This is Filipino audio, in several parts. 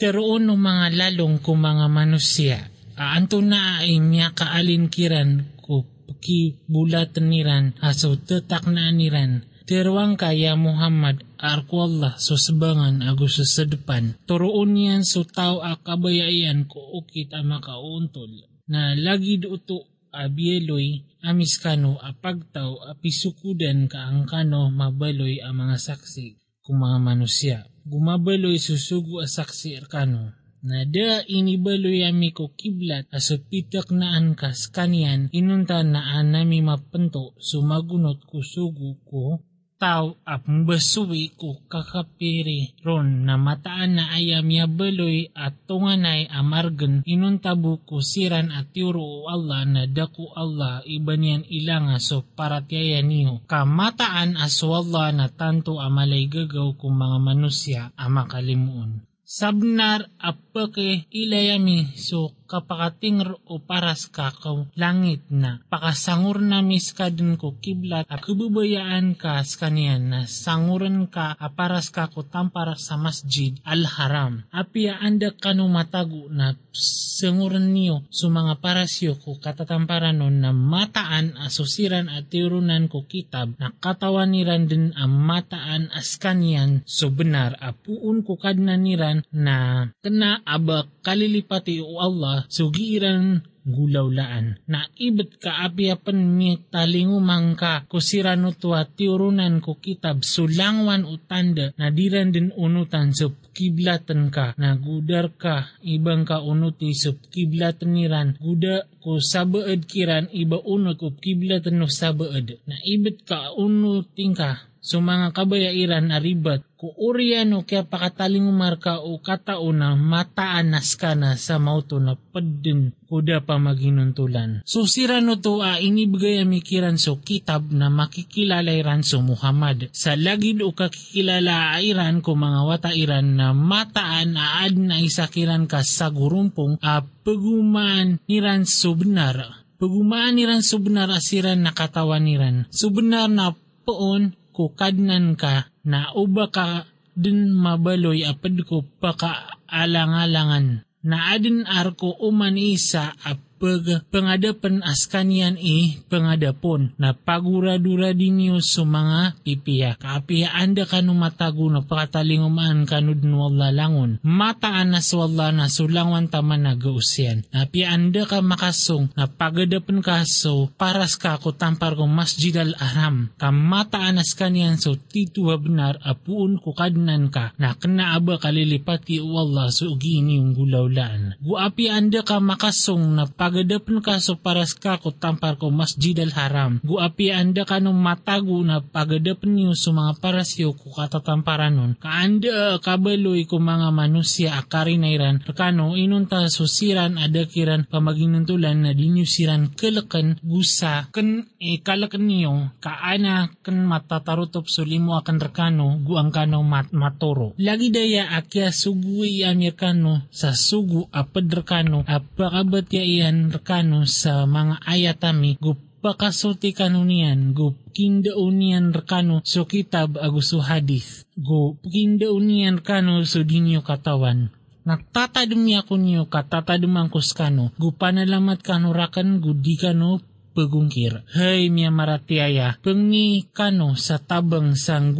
Teroon no mga lalong ko mga manusia. Aanto na ay miya kaalinkiran ko pakibulatan niran aso tetak na niran. Teruang kaya Muhammad arko Allah so sabangan agus sa depan. Turoon niyan so tao akabayayan ko ukit ama kauntol. Na lagi uto abieloy amiskano apagtaw apisukudan kaangkano mabaloy ang mga saksi kung mga manusya. Gumabaloy susugo a saksi arkano na da inibaloy ami ko kiblat aso pitak na ankas kanyan inunta na anami mapanto sumagunot ko sugo ko tao at mbasuwi ko kakapiri. Ron na mataan na ayam ya beloy at tunganay amargan inuntabu ko siran at yuro Allah na daku Allah iban yan ilanga so paratiyaya niyo kamataan aso Allah na tanto amalay gagaw kung mga manusya amakalimuon. Sabnar apake ilayami so kapakatingr o paras kakaw langit na pakasangur na miskadin ko kiblat at kububayaan ka sa na sanguran ka aparas ka ko tampara sa masjid al-haram. Apia anda kanu matago na sanguran niyo so mga parasyo ko katatamparan nun na mataan asusiran at tirunan ko kitab na katawan niran din ang mataan as kaniyan so benar apuun ko kadna niran na kena aba kalilipati o Allah sugiran gulawlaan. Na ibet ka apiapan mi talingumang ka kusirano tuwa tiurunan ko kitab sulangwan utanda na diran din unutan sa kiblatan ka. Na gudar ka ibang ka unuti sa kiblatan niran. Guda ko sabaad kiran iba unot ko kiblatan no sabaad na ibet ka unuting ka So mga kabayairan aribat, ko uriano kaya pakataling umarka o katauna mataanas ka na sa mauto na padin kuda pa maginuntulan. So sirano to a inibigay amikiran so kitab na makikilala iran so Muhammad. Sa lagid o kakikilala iran ko mga watairan na mataan aad na isakiran ka sa gurumpong a pagumaan niran so benar. Pagumaan niran so benar asiran na katawan niran. So benar na poon kukadnan ka na uba ka din mabaloy apad ko pakaalangalangan. Na adin arko uman isa apag pangadapan askanyan i pangadapon na paguradura dinyo sa mga pipiya. Kapiya anda kanu matago na pakatalingumaan kanud wala langon. Mataan na swalla na sulangwan taman na gausyan. Napia anda ka makasong na pagadapan kaso paras ka ko tampar ko masjid al aram. Kamataan as kanyan so tituwa benar apuun ko kadnan ka na kanaaba kalilipati wala so ugini yung gulawlaan. Guapi anda ka makasong na pagadapan ka so paras ka ko tampar ko masjid al haram. Guapi anda ka nung matago na pagadapan niyo sa mga parasyo ko katatamparan nun. Kaanda kabaloy ko mga manusya akari na iran. Kano inunta susiran adakiran pamaginuntulan na dinyusiran kalakan gusa kan e kalakan niyo kaana kan matatarutop sulimo akan rekano guang kano mat matoro. Lagi daya akya suguy Amerikano sa sugu apad rekano apakabat ya iyan rekano sa mga ayatami gu pakasuti kanunian gu kindaunian rekano so kitab aguso hadis gu kindaunian rekano so dinyo katawan. Nagtatadumi ako niyo katatadumang kuskano, gu panalamat kanurakan gu di kano pagungkir. Hay miya maratiaya, pengni kano sa tabang sang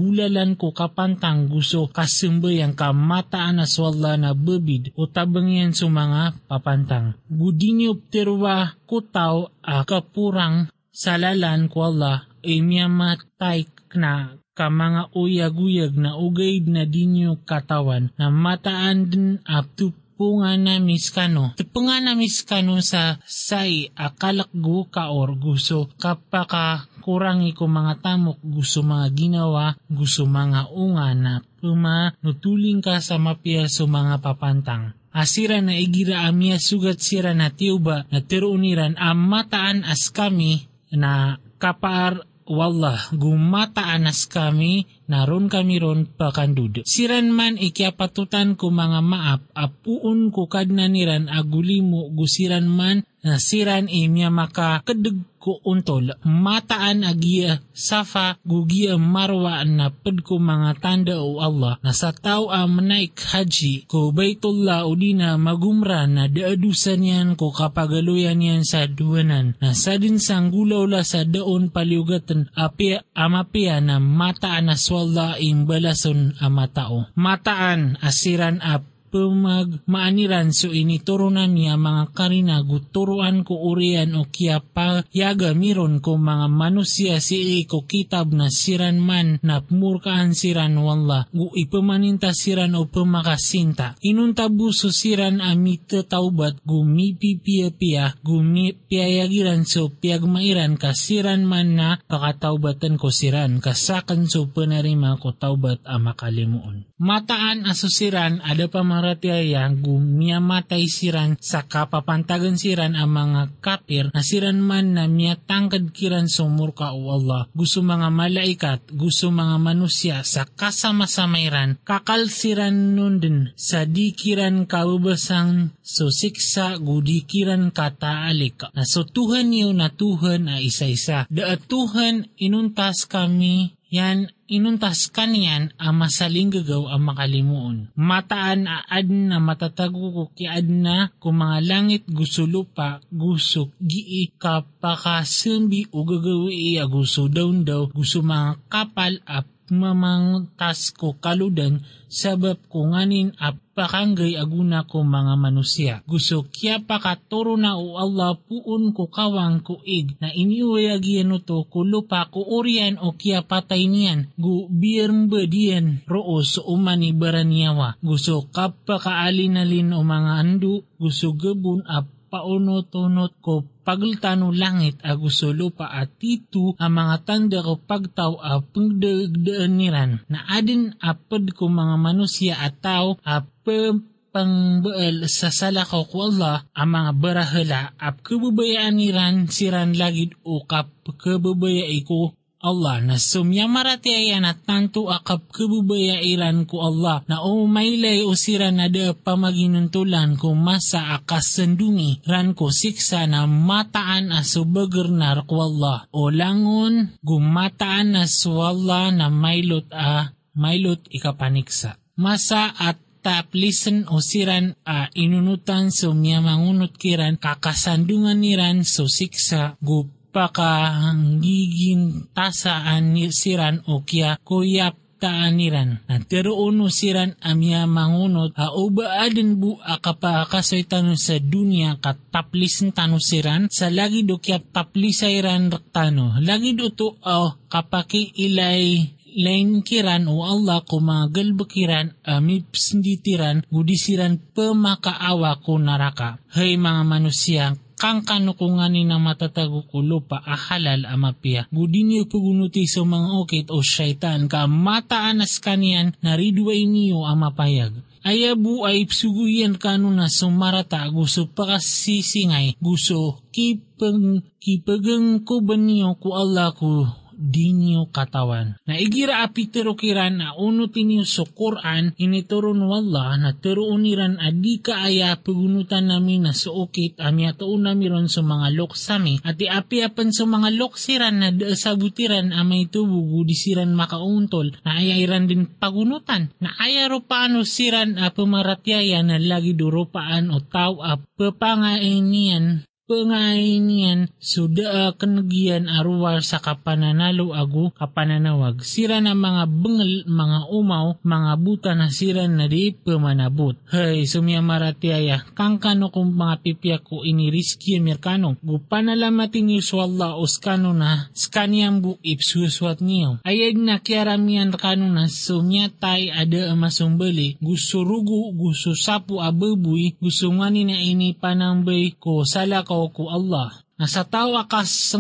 ko kapantang gusto kasembayang kamataan na swalla na bebid o tabang yan sa mga papantang. Gudinyo terwa kutaw a kapurang salalan ko Allah ay miya matay na ka mga uyag-uyag na ugaid na dinyo katawan na mataan din apto punga na miskano. Tipunga na miskano sa say akalakgu ka or gusto kapaka kurangi ko mga tamok gusto mga ginawa gusto mga unga na puma nutuling ka sa mapia so mga papantang. Asira na igira amia sugat sira na tiuba na tiruuniran ang as kami na kapar Wallah, gumataan as kami, naron kami ron pakandud. Siran man ikiapatutan ko mga maap, apuun ko kadna niran agulimo gusiran man na siran imya maka kedeg ko untol. Mataan agia safa gugia marwa na ko mga tanda o Allah na sa tao a manaik haji ko baitullah o dina magumra na daadusan yan ko kapagaluyan yan sa duwanan na sa din sang gulaw la sa daon paliugatan apia amapia na mataan na swalla imbalason amatao mataan asiran ap pumag maaniran so initurunan niya mga karina guturuan ko urian o kia pa yaga miron ko mga manusia si ko kitab na siran man na murkaan siran wala. Gu ipamaninta siran o pumakasinta inunta buso siran ami taubat gu mi pipia pia gu mi piayagiran so piagmairan kasiran man na kakataubatan ko siran. Kasakan so panarima ko taubat amakalimuon mataan asusiran ada pa maratyaya gumiyamatay siran sa kapapantagan siran ang mga kapir na siran man na miyatangkad kiran sumurka o Allah. Gusto mga malaikat, gusto mga manusia sa kasama-samairan, kakalsiran nun din sa dikiran kaubasang susiksa gudikiran kataalik. Na so Tuhan niyo na Tuhan ay isa-isa. Da Tuhan inuntas kami yan inuntas kanyan ang masaling gagaw ang makalimuon. Mataan aad na matatago ko kiad na kung mga langit gusto lupa, gusto gii kapakasambi o gagawi iya gusto daw daw, gusto mga kapal at mamangtas ko kaludan sabab ko nganin apakanggay aguna ko mga manusia. Gusto kya pakaturo na o Allah puun ko kawang ko ig na iniwayagyan to ko lupa ko orian o kya patay niyan. Gu biyermba diyan roo so umani baranyawa. Gusto kapakaalinalin o mga andu gusto gabun ap paunot-unot ko pagltano langit agusto lupa at tito ang mga tanda ko pagtaw a pagdagdaan niran. Na adin apad ko mga manusia at tao a pangbaal sa salakaw ko Allah ang mga barahala ap kababayaan niran siran lagid o kap kababayai ko Allah na sumyamarati ayan at tanto akap kabubaya-iran ko Allah na umaylay usira na da pamaginuntulan ko masa akas sandungi ran ko siksa na mataan aso bagernar ko Allah. O langon gumataan na Allah na maylot a maylot ikapaniksa. Masa at taplisen o siran a inunutan so miya mangunot kiran kakasandungan niran so siksa gup pakahangigin tasaan siran o kya kuyap taaniran. Na pero uno siran amya mangunot a uba adin bu akapakasoy tano sa dunia kataplis tano siran sa lagi do kya taplisayran rektano. Lagi do to o kapaki ilay lain kiran o Allah ko mga galbakiran amips ditiran gudisiran pemakaawa ko naraka. Hay mga manusia, kang kanukunganin na matatago ko lupa ahalal amapia. Gudinyo pagunuti sa mga okit o syaitan ka mataanas kanian na ridway niyo amapayag. Ayabu ay psuguyan kano na sumarata gusto pakasisingay gusto kipag kipagang ko ba niyo ko Allah ko dinyo katawan. Na igira apitero kiran na uno tinyo sa Quran inituron wala na turoon niran adi ka aya pagunutan namin na suokit amya tuon namiron sa mga loksami at iapi apan sa mga loksiran na sabutiran amay tubugo disiran makauntol na ayairan din pagunutan. Na ayaro paano siran a pamaratyaya na lagi duropaan o tao a papangainian pengainian suda kenegyan arwar sa kapananalo agu kapananawag. Sira na mga bengal, mga umaw, mga buta na sira na di pemanabot. Hey, sumya maratiaya, kang kano kung mga pipya ko iniriski merkano. Gupanalamatin niyo swalla o skano na skanyang bu ipsuswat niyo. Ayag na kiaramian kano na sumya tay ada masumbali. Gusto rugo, gusto sapu ababuy, gusto ngani na ini panambay ko sala ko ko Allah. Na sa tao akas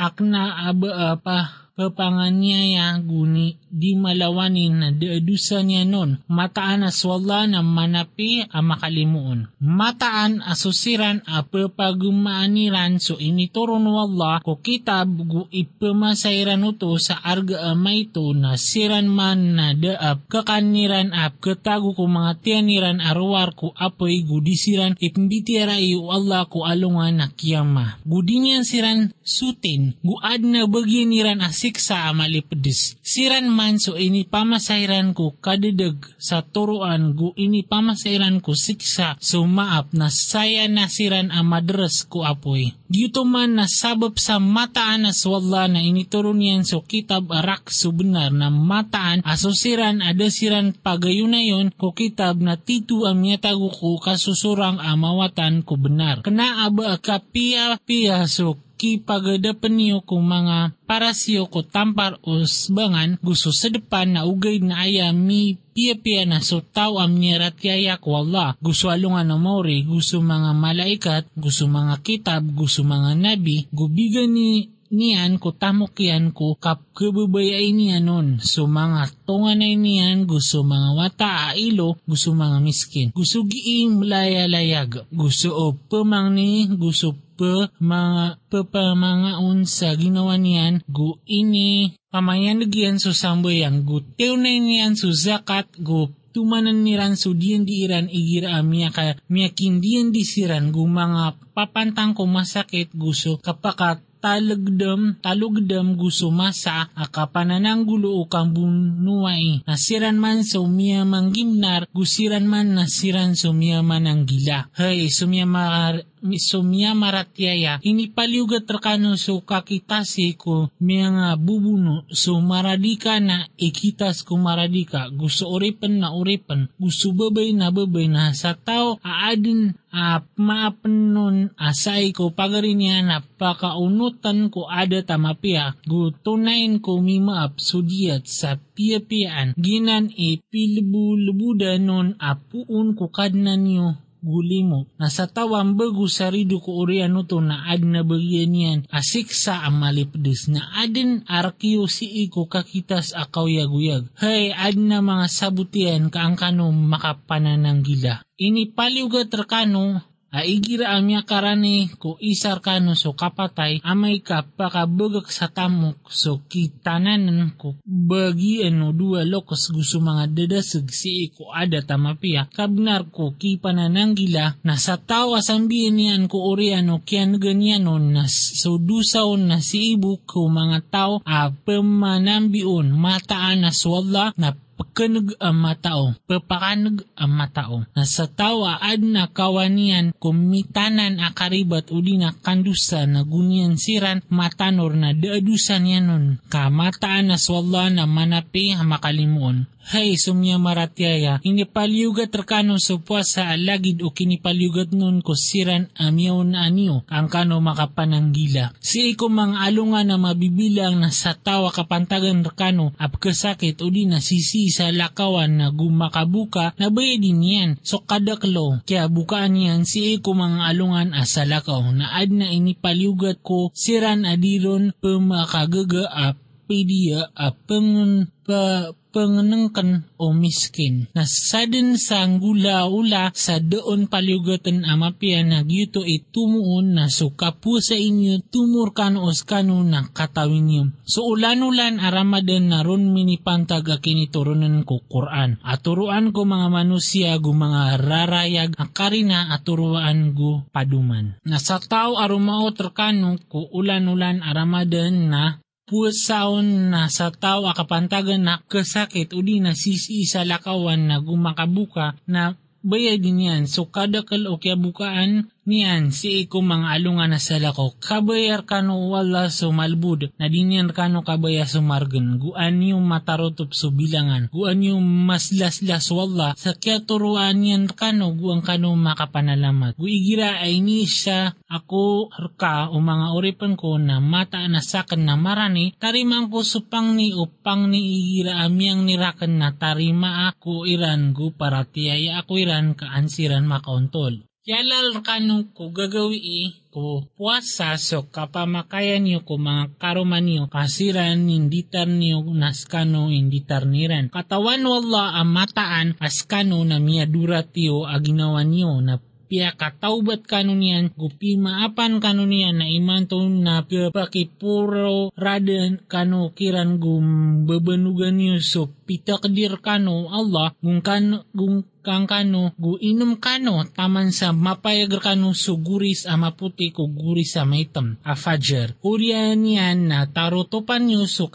akna aba apa papanganyaya guni di malawanin na deadusa niya nun. Mataan aswala na manapi a makalimuon. Mataan asusiran a papagumaaniran so inituron wala ko kitab gu ipamasairan uto sa arga amay to na siran man na daap kakaniran ap katago ko mga tianiran arwar ko apoy gudisiran ipmbitiara iyo Allah ko alungan na kiyama. Gudinyan siran sutin guad na bagyaniran asiksa amalipedis. Siran man so ini pamasairan ko kadadag sa turuan gu ini pamasairan ko siksa so maap na saya nasiran a madras ko apoy. Dito man na sabab sa mataan as wala na inituro niyan so kitab arak so benar na mataan asosiran adasiran pagayunayon ko kitab na titu ang miyatago ko kasusurang amawatan ko benar. Kena aba kapia pia so kipagadapan niyo kung mga parasyo ko tampar o sbangan gusto sa depan na ugay na aya mi pia-pia na so tao am nirat yaya ko. Gusto alungan na mori, gusto mga malaikat, gusto mga kitab, gusto mga nabi, gubigan ni niyan ko tamok yan ko kap kababayay niya nun. So mga tunganay niyan gusto mga wata ailo, gusto mga miskin. Gusto giing laya-layag. Gusto o pamangni, gusto pa mga papamangaon sa ginawa niyan gu ini pamayanagyan so sambayang gu teunay niyan so zakat gu tumanan niran so diyan di iran igira miya ka miya kindiyan di siran gu mga papantang ko masakit gusto kapakat talagdam, talugdam gusto masa, akapananang gulo o kang bunuay. Nasiran man sa umiyamang gimnar, gusiran man nasiran sa umiyaman ang gila. Hay, sumiyamar sumya maratyaya inipaliugat rakano so kakitasi ko mga bubuno so maradika na ikitas ko maradika gusto uripan na uripan gusto babay na babay na sa tao aadin a maapanon asay ko pagarinya na pakaunutan ko ada tamapia gutunain ko mimaap sudiyat sa pia-piaan ginan ipilibu-libuda nun apuun ko kadnan gulimo. Nasa tawang bagu sarido ko oriano to na ad na bagyan yan asiksa ang malipdes na adin arkiyo si iko kakitas akaw yaguyag. Hay ad na mga sabutian kaangkano makapanananggila. Ini paliugat rakano Aigira amya karani ko isar kano so kapatay amay ka pakabagak sa tamok so kitananan ko bagian no dua lokos gusto mga dadasag si ko ada tamapia. Kabnar ko kipanananggila na sa tawa sambihin niyan ko oriano kian ganyan na so dusaw na si ibu ko mga tao a pamanambion mataan na swalla na pagkanag ang matao, papakanag ang matao. Na tawa ad na kawanian kumitanan akaribat uli na kandusa na gunyan siran matanor na daadusan yanon. Kamataan na swalla na manapi makalimuon. Hay sumya maratyaya, inipaliugat rakano so puasa alagid o kinipaliugat nun ko siran amyaw na anyo, ang kano makapananggila. Si iko mga alunga na mabibilang na sa tawa kapantagan rakano, apkasakit o di na sisi sa lakawan na gumakabuka na bayadin yan. So kadaklo, kaya bukaan yan si iko mga alungan asa lakaw na ad na inipaliugat ko siran adiron pumakagaga a pedia a pengun pa panganangkan o miskin. Nasadin sa gula-ula sa doon paliugatan amapia na gyuto itumuon na sukapu sa inyo tumur kanos kano na katawin niyo. So ulan-ulan aramadan na ron minipantag akiniturunan ko Quran. Aturuan ko mga manusia gu mga rarayag akarina aturuan gu paduman. Na sa tao arumao terkano ko ulan-ulan aramadan na pusaon na sa tao akapantagan na kasakit udi na sisi sa lakawan na gumakabuka na bayad din yan. So kada kal o kaya bukaan niyan si iko mga alungan na sa lako. Kabayar kano wala so malbud na dinyan kano kabaya so margan. Guan yung matarotop so bilangan. Guan yung maslaslas wala sa kaya turuan yan kano guan kano makapanalamat. Guigira ay ni siya ako harka o mga oripan ko na mata na sakan na marani tarimang ko supang ni upang ni igira amyang nirakan na tarima ako iran gu para tiyaya ako iran kaansiran makauntol. Yalal kanu ko gagawi ko puasa so kapamakayan niyo ko mga karuman niyo kasiran inditar niyo naskano inditar niran. Katawan wala ang mataan askano na miadura tiyo aginawa niyo na pia kataubat kanunian gupi maapan kanunian na imanto na pakipuro raden kanu kiran gum bebenugan so pitakdir kanu Allah gung kan gung kang kano gu inum kano taman sa mapayag kano so guris ama puti ko guris sa maitam a fajar. Uriyan yan na tarotopan nyo so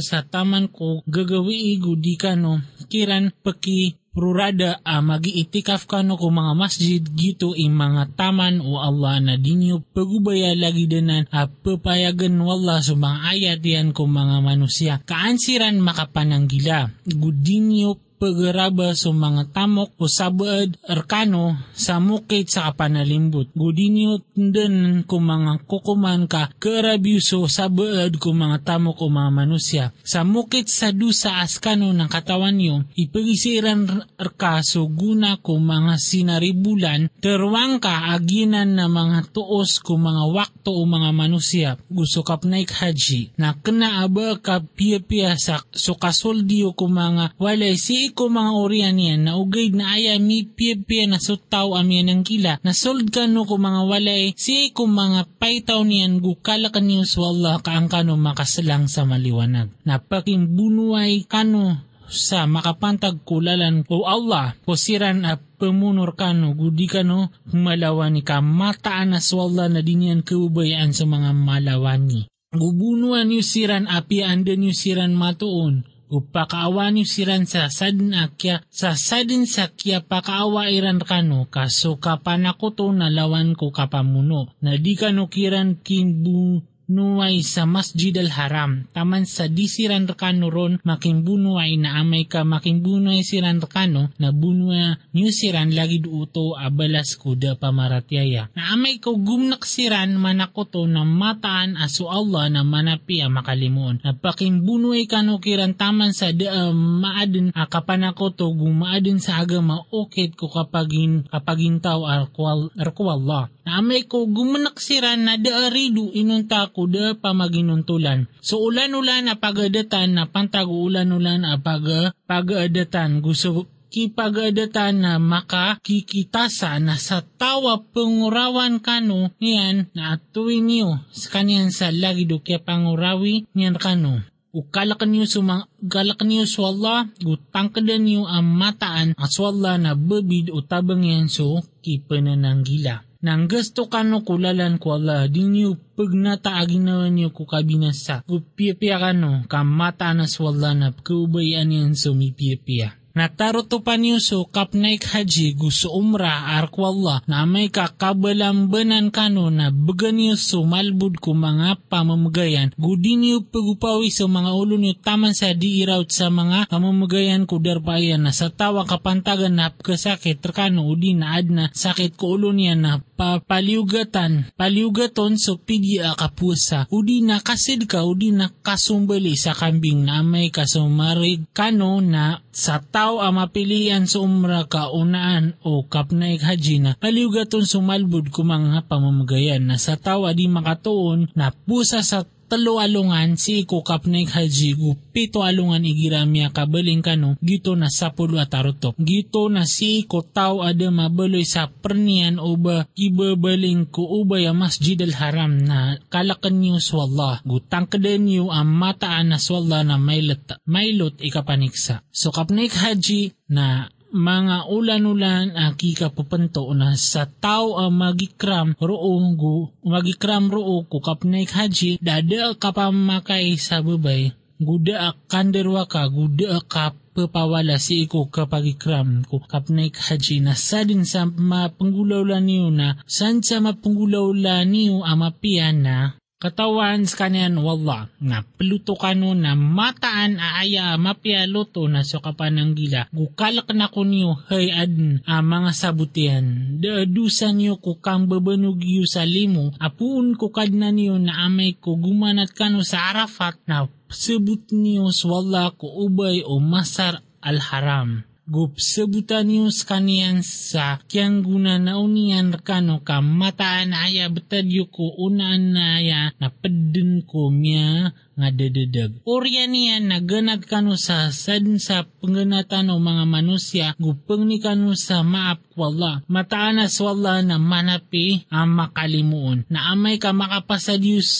sa taman ko gagawi igu di kano kiran paki Rurada a magiitikaf kano ko mga masjid gito i mga taman o Allah na dinyo pagubaya lagi danan a papayagan wala sa mga ayat yan ko mga manusia. Kaansiran makapananggila. Gudinyo pagaraba sa mga tamok o sabaad arkano sa mukit sa kapanalimbot. Gudinyo tundan ko mga kukuman ka kaarabyuso sabaad ko mga tamok o mga manusya. Sa mukit sa dusa askano ng katawan nyo, ipagisiran arka so guna ko mga sinaribulan, terwang ka aginan na mga tuos ko mga wakto o mga manusya. Gusto kapnaik haji na kanaaba ka piya-piya sa so kasoldiyo ko mga walay si ko mga orian yan. Na ugay na aya mi piya na sutaw amyan ng kila. Na sold ka no ko mga walay. Si ko mga paitaw niyan gukala ka niyo swallah kaang kano makasalang sa maliwanag. Napakimbunuay kano sa makapantag kulalan o Allah posiran a pemunur kano gudi kano malawan ni ka. Mataan na swalla na dinyan kaubayaan sa mga malawani. Gubunuan niyo siran api anda niyo siran matuon upakaawa niyo siran sa sadin akya sa sadin sakya pakaawa iran kano kaso kapanakoto na lawan ko kapamuno. Na di kano kiran kinbu nuway sa Masjid al-Haram. Taman sa disiran rekano ron makimbunuay na amay ka makimbunuay siran rekano na bunwa niyo siran lagi duuto abalas kuda pamaratyaya. Na amay ko gumnak siran manakoto na mataan aso Allah na manapi a makalimuon. Na pakimbunuay kano kiran taman sa da uh, maadin a kapanakoto gumaadin sa agama okit ko kapagin kapagintaw arkwal arkwallah. Na amay ko gumanak siran na daaridu inunta ko da pamaginuntulan. So ulan-ulan na pagadatan na pantag ulan-ulan a pag pagadatan gusto kipagadatan na makakikitasa na sa tawa pangurawan kano niyan na atuin niyo sa kanyan sa lagi do kaya pangurawi niyan kano. Ukalakan niyo sumang galakan niyo sa Allah, gutangkadan niyo ang mataan at na babid o tabang yan so kipanananggila nang gusto kano kulalan ko Allah, di niyo pag nataagin na niyo ko kabinasa, upiyapia kano, kamata na swalla na kaubayan yan sumipiapia. Nataruto pa niyo so kapnaik haji gusto umra arkwallah na may kakabalambanan kano na baga niyo so malbud ko mga pamamagayan gudi niyo pagupawi sa mga ulo niyo taman sa diiraut sa mga pamamagayan ko darbayan na sa tawa kapantagan na kasakit terkano udi na adna sakit ko ulo niya na papaliugatan paliugaton so pigi a kapusa udi na kasid ka udi na kasumbali sa kambing. Na may kasumarig kano na sa tao ang mapilian sa umra ka unaan o kapnaik haji na paliugaton sumalbud kumang pamamagayan na sa tao adi makatuon na pusa sa talo alungan si iko kapnaik haji gu pito alungan igiramya kabaling kano gito na sapulo atarutok. Gito na si iko tao ada mabaloy sa pernian o ba ibabaling ko ubay ang masjid al haram na kalakan niyo swallah. Gutang kaden niyo ang mataan na swallah na mailot, mailot ikapaniksa. So kapnaik haji na mga ulan-ulan aki kapupanto na sa tao ang magikram roo gu magikram roo ko kapnaik haji dada kapamakay sa babay guda kanderwa ka guda ka papawala si iko kapagikram ko kapnaik haji na sadin sa mapanggulawlan niyo na san sa niyo amapian na katawan sa kanyan wala. Na peluto kano na mataan aaya mapia luto na so kapananggila gukalak na ko niyo hay adn a mga sabutian. Daadusan niyo ko kang babanog yu sa limo. Apuun ko kadna niyo na amay ko gumanat kano sa arafat. Na sebut niyo swalla ko ubay o masar al-haram. gup sebutan niyo kanian sa kiyang guna na unian kano ka mataan aya betadyo ko unaan na aya na pedden ko miya nga dededag. Oryan niya naganag kano sa sadin sa pengganatan o mga manusia gupeng ni kano sa maap wala. Mataanas wala na manapi ang makalimuon. Na amay ka makapasadyus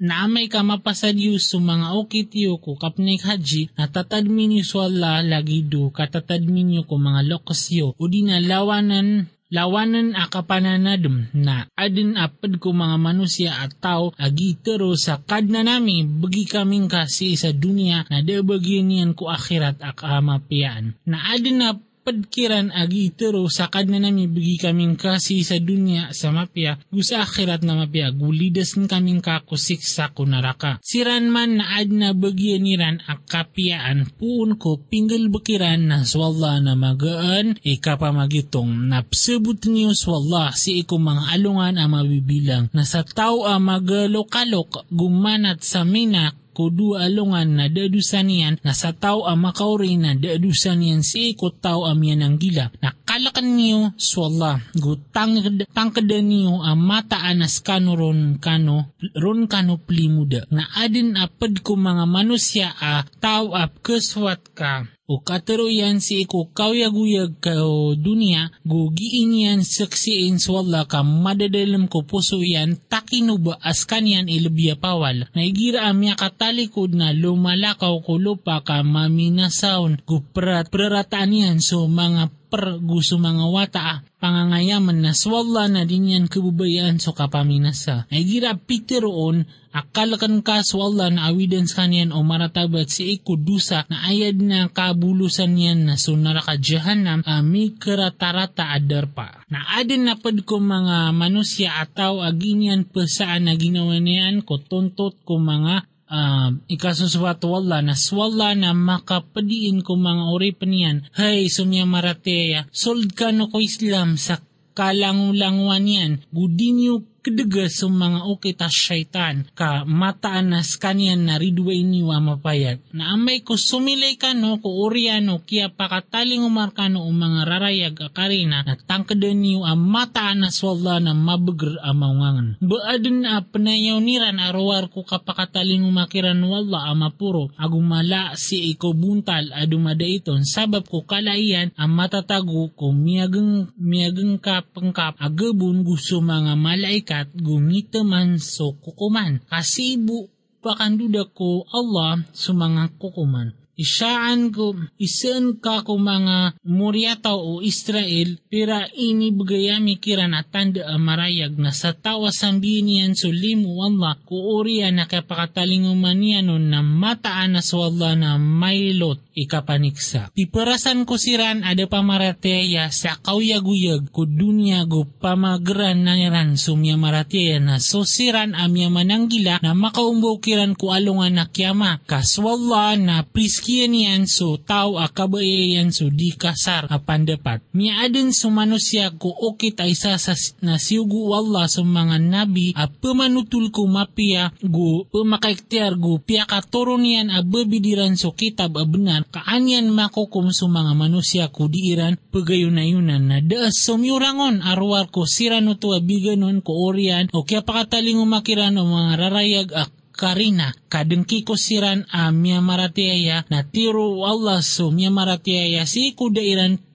na amay ka mapasadyo sa mga okitiyo ko kapnik haji na tatadmin yu swalla lagido katatadmin yu ko mga lokasyo o di na lawanan lawanan akapananadum na adin apad ko mga manusia at tao agitero sa kadna nami bagi kaming kasi sa dunia na debagyan niyan ko akhirat akamapian na adin na padkiran agi itero sakad na nami bigi kaming kasi sa dunya sa mapya gusa akhirat na mapya gulidas n kaming kakusik sa kunaraka. Siran man na ad na bagyan niran akapiaan puun ko pinggal bakiran na swalla na magaan ikapamagitong napsabot niyo swalla si iko mga alungan ang mabibilang na sa tao ang magalokalok gumanat sa minak kudu alungan na dadusan niyan na sa tao ang makauri na dadusan niyan si ikot tao amiyan ang gila. Nakalakan niyo swalla gutang tangkada niyo ang mataanas kano ron kano ron kano plimuda na adin apad ko mga manusya a tao ap keswat ka o kataruyan si iko kawyaguyag ka o dunia, gugiin yan saksiin swalla ka madadalam ko puso yan takinuba as kanyan ilubya pawal. Naigira amya katalikod na lumalakaw ko lupa ka maminasaon guprat prarataan yan so mga per gusto mga wata pangangayaman na swalla na din yan kabubayaan so kapaminasa. Naigira pitiroon akalakan ka swalla na awidan kanyan o maratabat si ikudusa na ayad na kabulusan yan na sunara ka jahanam ami karatarata adar pa. Na adin na pad ko mga manusya ataw aginyan pasaan na ginawa niyan ko tuntot ko mga uh, ikasuswato wala na swalla na makapadiin ko mga ori pa niyan. Hay, sumya marateya, sold ka no ko Islam sa kalangulanguan yan. Gudinyo kadaga sa mga okita syaitan ka mataanas kanyan na ridway niwa mapayag. Na amay ko sumilay ka no ko oriano kaya pakataling umarkano o mga rarayag akarina na tangkada niyo ang mataanas wala na mabagr amangangan. Baadun na panayaw niran arawar ko kapakataling umakiran wala amapuro agumala si iko buntal adumada iton sabab ko kalaiyan ang matatago ko miyagang miyagang kapangkap agabun gusto mga malaika kat gumita man so kukuman. Kasibu pakanduda ko Allah sa mga kukuman. Isaan ko, isaan ka ko mga Moriata o Israel, pira ini bagayami kiran at tanda amarayag na sa tawa sambihin niyan so limu Allah ko uriya na kapakatalinguman niyan na mataan na swalla na mailot ikapaniksa. Piperasan ko siran ada pamarateya sa kauyaguyag ko dunya go pamagran na niran sumya marateya na so siran amya mananggila na makaumbaw kiran ko alungan na kiyama kaswalla na please kiyan yan so tao akabayayan so di kasar apan dapat. Miadin so manusya ko okit ay sa na siugu Allah sa mga nabi a pamanutul ko mapia go pamakaiktiar go piya katoron yan a babidiran so kitab a benar kaanyan makukum so mga manusya ko diiran pagayunayunan na daas sumyurangon arwar ko sirano to abiganon ko orian o kaya pakataling umakiran o mga rarayag ak karina kadengki ko siran a miya maratiaya na tiro Allah so miya maratiaya si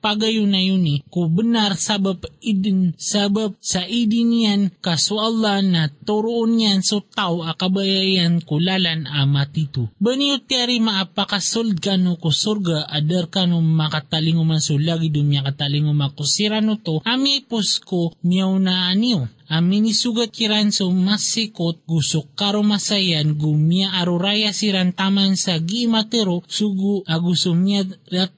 ko dairan pagayunayuni ko benar sabab idin sabab sa idin yan kaso Allah na turoon yan so tao akabayayan kulalan amatitu. Baniyo tiyari maapakasold kano ko surga adar kano makatalingo man so lagi dumya katalingo makusirano to ami pos ko miyaw na aniyo. Amin isugat kiran so masikot gusok karo masayan gumya aruraya siran taman sa gimatero sugu agusumnya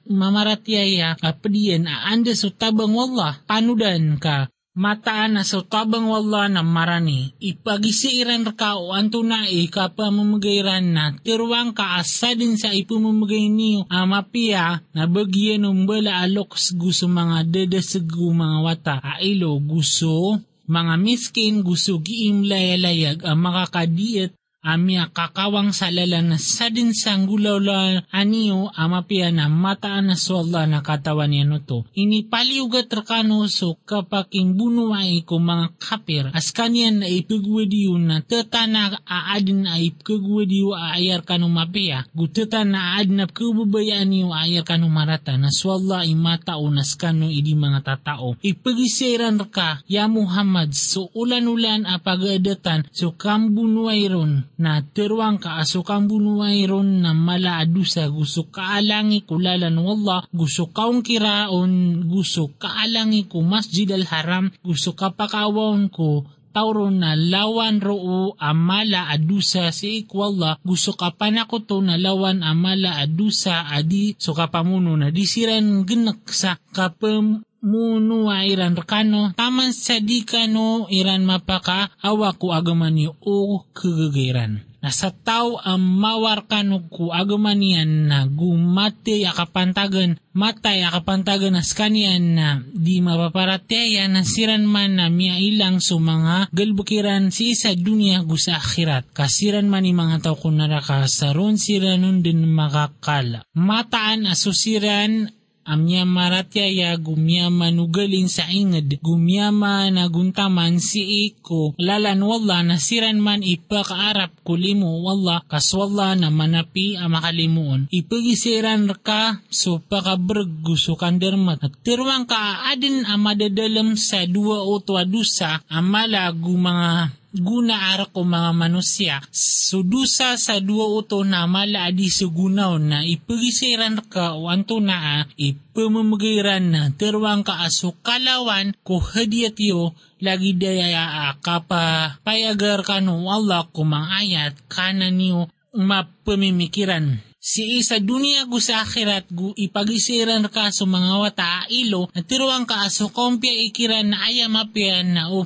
mamaratyaya kapadiyan aanda so tabang wallah panudan ka mataan na sa tabang wala na marani. Ipagisiiran ka o anto na ikapamamagayran na tiruang ka asa din sa ipumamagay niyo amapia na bagyan ng bala alok gusto mga dadasag mga wata ailo gusto mga miskin gusto giim layalayag ang makakadiet amia kakawang salala na sa din sang gulawla aniyo amapia na mataan na swalla na katawan niya no to. Ini paliugat rakano so kapaking bunuay ko mga kapir as kanyan na ipagwadiyo na tetana aadin na ipagwadiyo aayar kanu mapia guteta na aadin na kububayaan niyo aayar kanu marata na swalla imatao nas kanu idi mga tatao. Ipagisiran ka ya Muhammad so ulan-ulan apagadatan so kambunuay ron na terwang ka asukang bunuay ron na mala adusa gusto kaalangi kulalan wallah gusto kaong kiraon gusto kaalangi ko masjid al haram gusto kapakawon ko tauron na lawan roo amala adusa si ikwalla gusto ka panakoto na lawan amala adusa adi so kapamuno na disiran genek sa kapem muno iran rekano taman sa di kano iran mapaka awa ko agaman yu o kagagairan. Nasa tao ang mawar kano ko agaman yan na gumate akapantagan matay akapantagan as kanian na di mapaparataya na siran man na miya ilang so mga galbukiran si isa dunia gusa akhirat. Kasiran man ni mga tao kunaraka saron siranon din makakala mataan asusiran amya maratyaya gumya manugaling sa inged. Gumyama na guntaman si iko. Lalan wala nasiran man ipakaarap kulimo wala. Kaswala na manapi amakalimuon ipagisiran ka so pakabrag gusto kandermat nagtirwang ka adin amadadalam sa dua o dusa amala gu mga guna ara ko mga manusya. Sudusa sa dua uto na mala adi sugunaw na ipagisiran ka o anto na ipamamagiran na terwang ka aso kalawan ko hadiyat yo lagi daya kapa payagar ka no Allah kumangayat kana niyo mapamimikiran si isa dunia gu sa akhirat gu ipagisiran ka sa mga wata ilo na tiruang ka aso kompya ikiran na ayam apian na o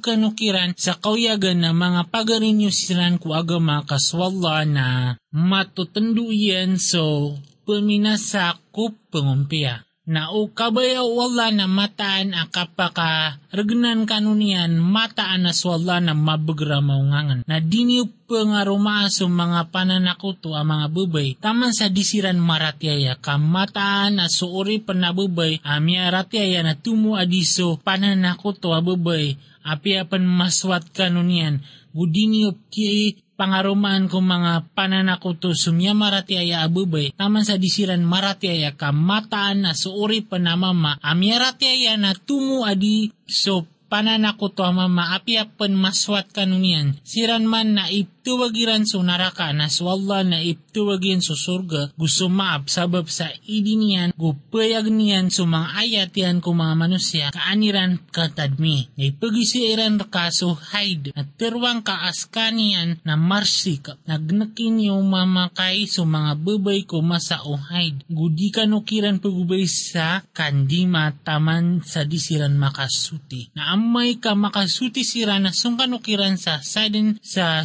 kanukiran sa kauyagan na mga pagarinyo siran ku agama kaswalla na matutunduyan so paminasa ku pengumpia na o kabayaw wala na mataan a kapaka regnan kanunian mataan na swalla na mabagra maungangan na diniw pangaruma sa mga pananakuto ang mga bubay taman sa disiran maratyaya kamataan na suuri panabubay amya ratyaya na tumu adiso pananakuto a bubay apiapan maswat kanunian. Gudiniop ki pangarumaan ko mga pananakuto sumya maratiaya abubay taman sa disiran maratiaya ka mataan na suuri panamama amya ratiaya na tumu adi so pananakuto mama apiapan maswat kanunian. Siran man na iptuwagiran so naraka na swalla na iptuwagin so surga gusto maap sabab sa idinian gupayag niyan so mga ayat yan ko mga manusya kaaniran katadmi na ipagisiran ka so hide at terwang ka askanian na marsi ka. Nagnakin yung mamakay so mga babay ko masa o hide gudi kanukiran pagubay sa kandima taman sa disiran makasuti. Na amay ka makasuti sira na sung kanukiran sa sadin sa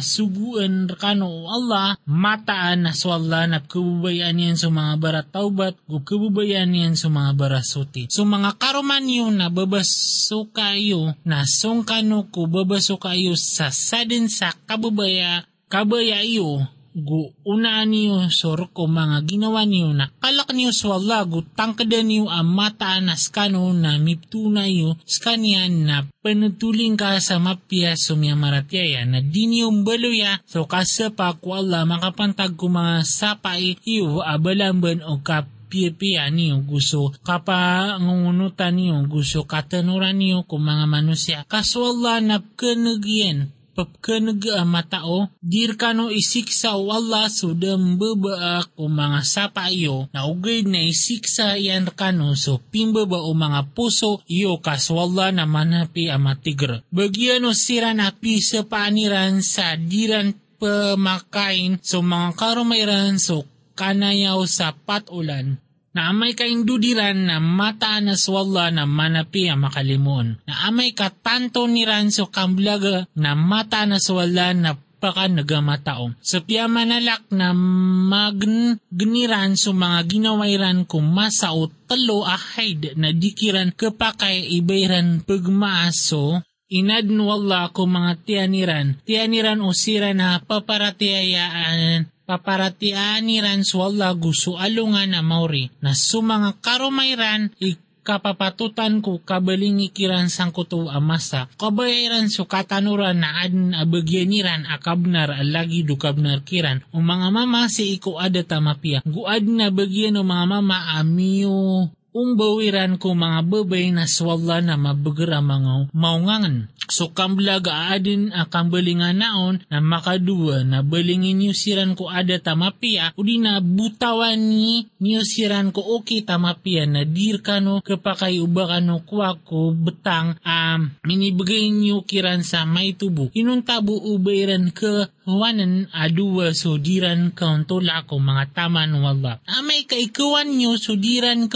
suguan rekano Allah mataan na swalla na kabubayan yan sa mga barat taubat o kabubayan yan sa mga barasuti. So mga karuman yun na babaso kayo na sung kano ko babaso kayo sa sadin sa kabubaya kabaya iyo gu unaan niyo sor ko mga ginawa niyo na kalak niyo swalla gu tangkada niyo ang mataanas kano na miptuna niyo skanian na panutuling ka sa mapya sumya maratyaya na di niyo baluya. So kasa pa ko Allah makapantag ko mga sapay iyo abalamban o kap pia niyo gusto kapa ngungunutan niyo gusto katanuran niyo kung mga manusya. Kaswalla na kanagyan papkanaga matao, dir kano isiksa o Allah sudam baba o mga sapa iyo, na ugay na isiksa yan kano so pimbaba o mga puso iyo kaswalla na manapi amatigr. Bagyan o sira na pi sa paaniran sa diran pamakain so mga karumayran so kanayaw sa patulan na amay kaindudiran na mata na swalla na manapi ang makalimon. Na amay katanto ni Ranso kamblaga na mata na swalla na paka nagamatao. Sa piya manalak na magniran so mga ginawairan ko masao talo ahayd na dikiran kapakay ibayran pagmaaso inadnu Allah ko mga tianiran, tianiran usiran na paparatiayaan paparatianiran su Allah gusto alungan na mauri na sumanga karumayran kapapatutan ko kabalingi kiran sang kuto amasa. Kabayaran so katanuran na adn abagyaniran akabnar alagi dukabnar kiran. O mga mama si iko ada tamapia. Guad na bagyan o mga mama amiyo umbawiran ko mga babay na swalla na mabagara mga maungangan. So kamblag aadin akang balingan naon na makadua na balingin niyo siran ko ada tamapia udi na butawan ni niyo siran ko okay tamapia na dir kano kapakay uba kano kuwa ko betang um, minibigay niyo kiran sa may tubo. Inuntabo ubayran ke Huwanan aduwa sudiran kauntula ko mga taman wala. Amay kaikuan nyo sudiran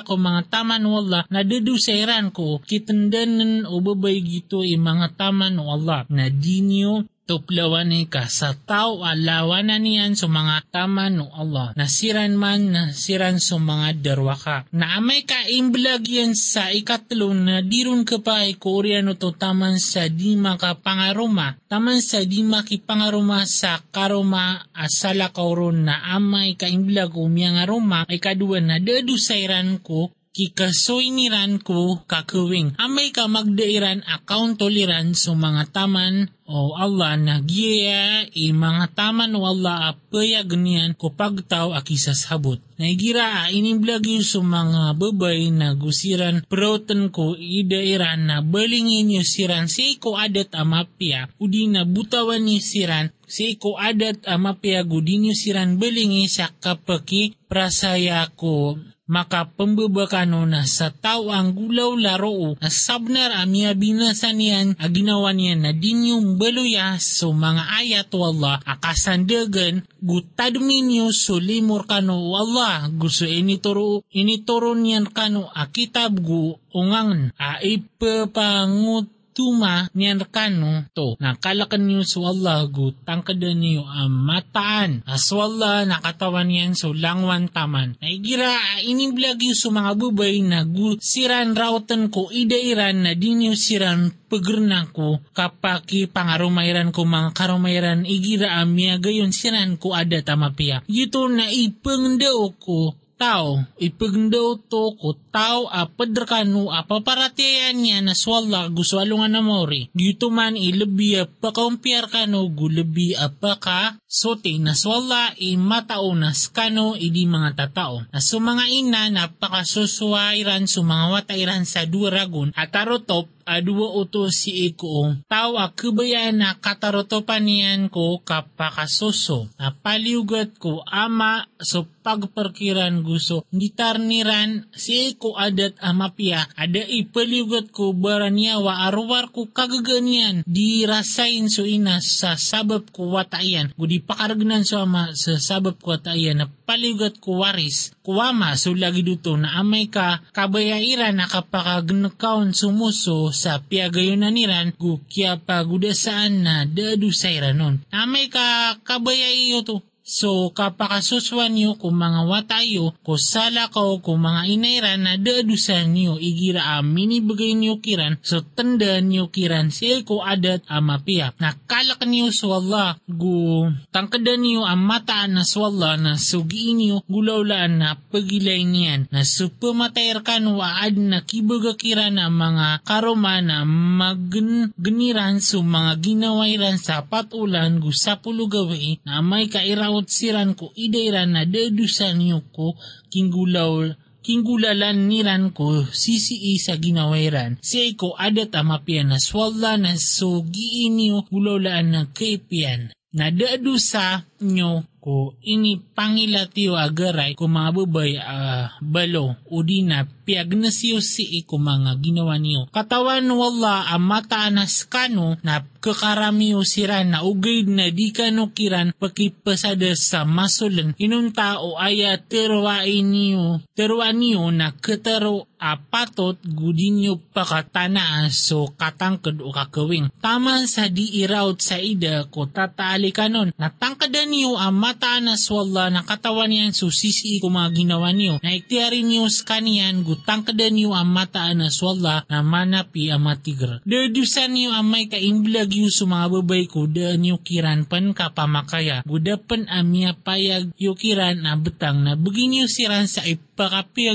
kauntula ko mga taman wala na dedusairan ko kitandanan o babay gito i mga taman wala. Na di nyo tuplawan ni ka sa tao alawanan niyan sa mga tama no Allah. Nasiran man nasiran sa mga darwaka. Na amay ka imblag yan sa ikatlo na dirun ka pa ay koreano to taman sa di makapangaruma. Taman sa di makipangaruma sa karuma asala kauron na amay ka imblag umiyang aroma ay kaduwa na dadusairan ko kikasoy niran ko kakawing. Amay ka magdairan account toleran sa mga taman o Allah na giya i mga taman o Allah apaya ganyan ko pagtaw akisas habot. Naigira a inimblag yung sa mga babay na gusiran proten ko idairan na balingin yung siran si ko adat amapya udi na butawan ni siran si ko adat amapya gudinyo siran balingi sa kapaki prasaya ko makapambabakano na sa tao ang gulaw laro na sabnar amia binasa niyan a niyan na dinyong baluya so mga ayat wala akasandagan gutadminyo so limor kano wala gusto inituro inituro niyan kano akitab gu ungangan a ipapangut tuma niyan kano to. Nakalakan niyo so Allah gu tangkadan niyo ang mataan. Aso nakatawan niyan so langwan taman. Naigira iniblag yung so mga bubay na gu siran rautan ko idairan na di niyo siran pagerna ko kapaki pangarumayran ko mga karumayran. Igira amya gayon siran ko ada tamapia yito na ipengdaw ko tao, ipagdaw to ko tao a padrakano a paparatiyan niya na swalla gusto alungan na mori. Dito man ilabi a pakampiar kano gulabi a paka sote na swalla i mataunas kano idi mga tatao. Na so mga ina napakasusuwairan so mga watairan sa duragon at tarotop adua uto si iko tao a kubayan na katarotopan niyan ko kapakasuso na paliugat ko ama so pagparkiran gusto nitarniran si iko adat amapia ada ipaliugat ko baranya wa arwar ko kagaganyan di rasain so ina sa sabab ko watayan gudi pakaragnan so ama sa sabab ko watayan na paliugat ko waris. Kuwama so lagi duto na amay ka kabayairan na kapakagnakaon sumuso sa piagayon niran gukya pagudasaan na dadusay ranon. Amay ka kabayayo to. So kapakasuswan niyo kung mga watayo, ko sala ko kung mga inairan na dadusan niyo igira amin ibigay niyo kiran, so tanda niyo kiran siya ko adat amapia. Nakalak niyo sa Allah, gu tangkadan niyo ang mataan na swalla na sugiin niyo gulawlaan na pagilay niyan, na supamatayar kan waad na kibaga kiran ang mga karoma na maggeniran so mga ginawairan sa patulan gu sapulo gawi na may kairaw siran ko idairan na dedusan niyo ko kinggulaw kinggulalan niran ko sisi sa ginawairan. Si ko adat amapian na swalla na so giin niyo gulawlaan na kaipian. Na dedusa nyo ko ini pangilatiyo agaray ko mga babay uh, balo o di na piagnasiyo si ko mga ginawa niyo. Katawan wala ang mataanas kano na kakaramiyo sira na ugay na di kano kiran pakipasada sa masulan inun tao aya terwain niyo terwa niyo na kataro apatot gudinyo pakatana so katangkad o kakawing. Tama sa di iraut sa ida ko tataali kanon. Natangkadan niyo ang mata na swalla na katawan niyan so sisi ko mga ginawa niyo. Na iktiyarin niyo sa kaniyan gutangkadan niyo ang mata na swalla na manapi ang matigra. Dedusan niyo ang may kaimblag yu sa mga babay ko da niyo kiran pan kapamakaya. Gudapan amya payag yukiran na betang na begini siran sa ipakapia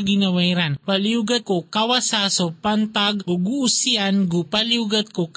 ginawairan. Paliugat ko kawasaso pantag uguusian gu paliugat ko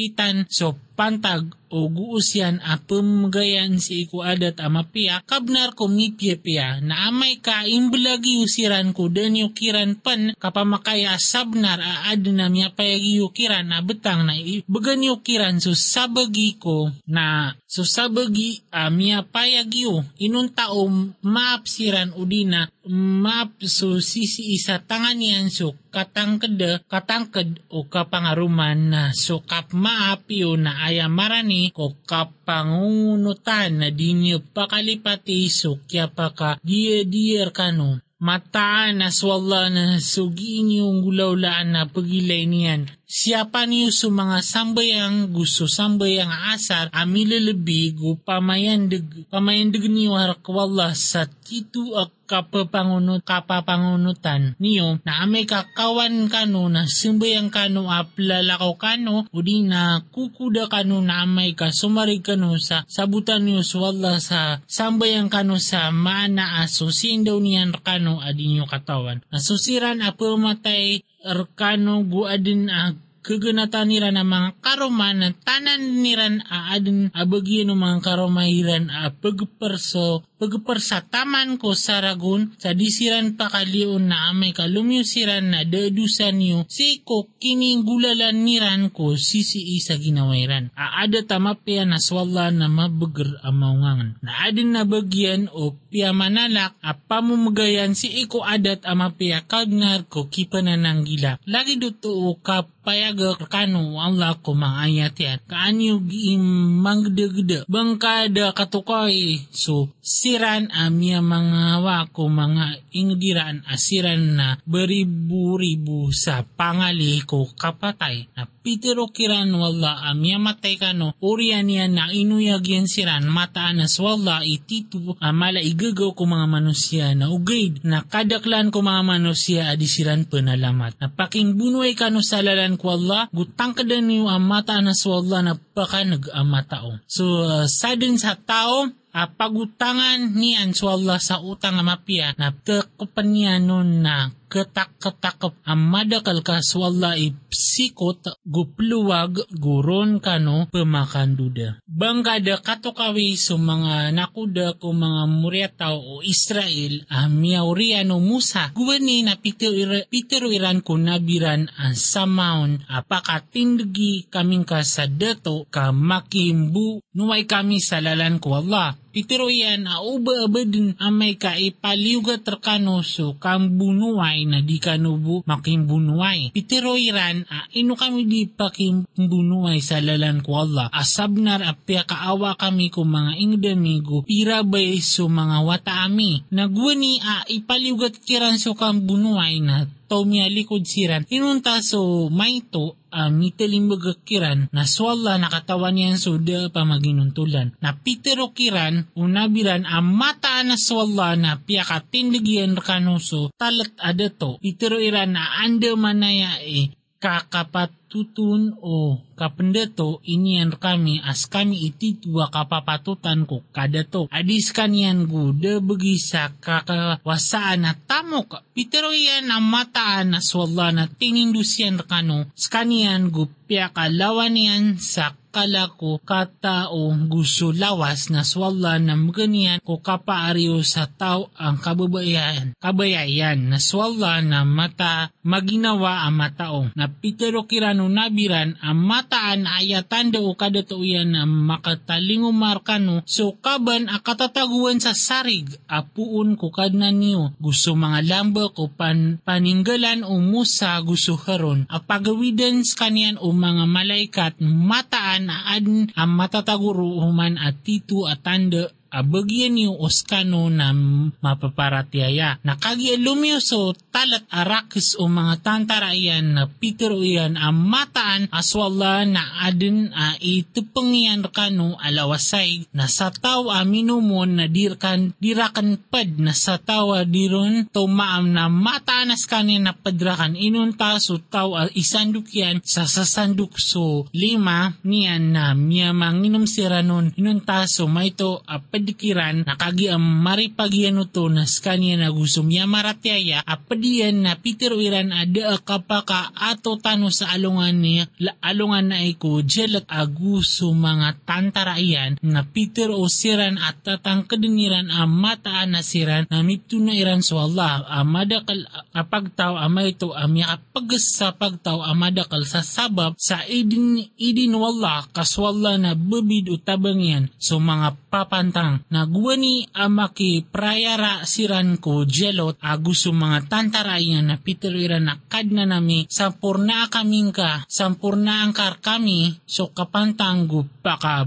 kasisimpitan so pantag o guusyan a pemgayan si iku adat amapia kabnar ko mipia na amay ka imbelagi usiran ko dan yukiran pan kapamakaya sabnar a adna miya payagi yukiran na betang na bagan yukiran so sabagi ko na so sabagi a miya payagi inun tao maapsiran udina maap so sisi isa tangan yan so katangked katangked o kapangaruman na so kap maapyo na ayamarani ko kapangunutan na dinyo pakalipati so kya paka diya diyar kano mataan na swalla na sugiin yung gulaulaan na pagilay niyan. Siapa niyo sa mga sambayang gusto sambayang asar amilalabi gu pamayandag pamayandag niyo harakwalla sa titu ak kapapangunut kapapangunutan niyo na amay kakawan kano na simbayang kano aplalakaw kano o di na kukuda kano na amay ka sumarig kano sa sabutan niyo swalla sa sambayang kano sa mana aso sindaw niyan kano adin yung katawan. Nasusiran apo matay arkano guadin a kaganatan nira na mga karoman na tanan niran a adin abagyan ng mga karomahiran a pagperso pagpersa taman ko sa ragun sa disiran pa kalion na amay kalumyusiran na dedusan niyo si ko kining gulalan niran ko sisi isa ginawairan. Aada tamapya na swalla na mabagar amaungangan. Na adin na bagyan o piya manalak a pamumagayan si iko adat amapya kagnar ko kipanan gila. Lagi duto o kapayaga kano Allah ko mga ayat yan. Kaanyo giim mangdegde. Bangkada katukay. So, siran amya mga wako mga ingdiran asiran na beribu-ribu sa pangali ko kapatay na pitero kiran wala amya matay kano urian yan na inuyag yan siran mataan nas wala ititu amala igagaw ko mga manusia na ugaid na kadaklan ko mga manusia adisiran penalamat na paking bunuay kano sa ko Allah gutang kadan niyo ang mata nas wala na pakanag ang matao so uh, sadin sa tao a pagutangan ni Allah sa utang mapia na tekupan niya nun na ketak-ketakap ang madakal ka swalla ipsikot gupluwag guron kano pemakanduda. Bangkada katokawi so mga nakuda ko mga muryataw o Israel. A miauriano Musa. Guwani na pitiruiran ko nabiran ang samaon apakatindagi kaming ka sa dato ka makimbu nuway kami sa lalan ko Allah. Pitiro yan, a uba-aba din amay ka ipaliuga terkano so kang bunuay na di kanubu makimbunuay. Pitiro iran, a ino kami di pakimbunuay sa lalan ko Allah. Asabnar a kaawa kami ko mga ingdamigo, irabay so mga wata ami. Nagwani a ipaliugat kiran so kang bunuay na Tomia likod siran. Inunta so maito uh, mitalimbaga kiran na swalla nakatawan niyan suda pamaginuntulan. Na pitero kiran unabiran ang mata na swalla na piyakatindigyan kanuso talat adato. Pitero iran na anda manaya e kakapatutun o kapendato inian kami as kami ititwa kapapatutan ko kadato. Adis kanyan guda bagi sa kakawasaan na tamok. Pitero yan ang mataan na swalla na tinindusyan kano skanian gupya kalawan sa kalako katao gusto lawas na swalla na maganian ko kapaariyo sa tao ang kababayan kabayayan na swalla na mata maginawa ang matao na pitero kirano nabiran ang mataan ayatan daw kadatuyan na makatalingumar kano so kaban akatataguan sa sarig apuun ko kadna niyo. Gusto mga lamba ko pan paninggalan o musa gusto haron. Apagawidan kanian o mga malaikat mataan na adn ang matataguro human at titu at tanda abagyan niyo oskano na mapaparatiaya. Nakagi alumyo so talat arakis o mga tantarayan na Peter iyan ang mataan aswala na adin a itupangyan kano alawasay na sa tao aminumon na dirkan dirakan pad na sa tawa diron to maam na mataanas kanin na padrakan inun taso tao isanduk yan sa sasanduk so lima niyan na miya manginom siranon inun taso maito apadikiran nakagi ang maripagyan to na skanya na gusto miya maratyaya apadiyan na Peter Wiran ada kapaka ato tano sa alungan ni alungan na iko jelak aguso mga tantaraian na Peter o siran at tatang kadiniran ang mataan na siran na mito na iran so Allah amadakal apagtaw ama ito amya kapagas sa pagtaw amadakal sa sabab sa idin idin wallah kaswalla na bubid utabang yan so mga papantang nagwani amaki prayara siran ko jelot aguso mga tantarayan na iran na kad na nami sampurna kaming ka sampurna angkar kami so kapantanggo baka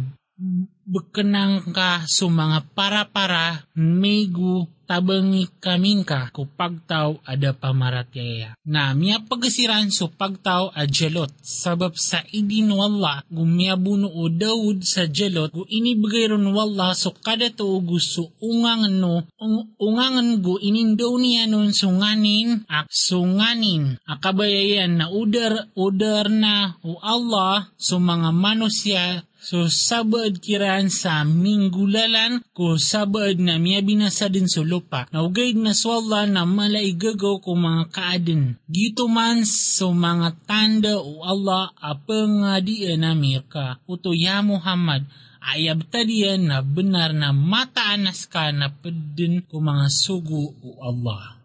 bekenang ka so mga para-para megu tabangi kaming ka ko pagtaw ada pamaratyaya. Na miya pagasiran so pagtaw a jalot. Sabab sa idin wala gumiabuno o Daud sa jalot gu inibigay ron wala so kada to gusto ungangan no un, ungangan gu inindaw niya nun sunganin ak sunganin akabayayan na udar udar na o Allah so mga manusya So sabad kiran sa minggulalan ko sabad na miya binasa din sa lupa. Naugaid na swalla na malaigagaw ko mga kaadin. Dito man so mga tanda o Allah apangadian na mirka. Uto ya Muhammad ayab tadiyan na benar na mataanas ka na pedin ko mga sugo o Allah.